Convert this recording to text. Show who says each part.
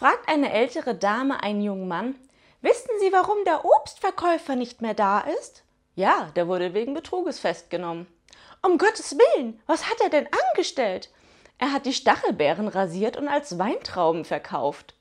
Speaker 1: fragt eine ältere Dame einen jungen Mann, Wissen Sie, warum der Obstverkäufer nicht mehr da ist?
Speaker 2: Ja, der wurde wegen Betruges festgenommen.
Speaker 1: Um Gottes Willen, was hat er denn angestellt?
Speaker 2: Er hat die Stachelbeeren rasiert und als Weintrauben verkauft.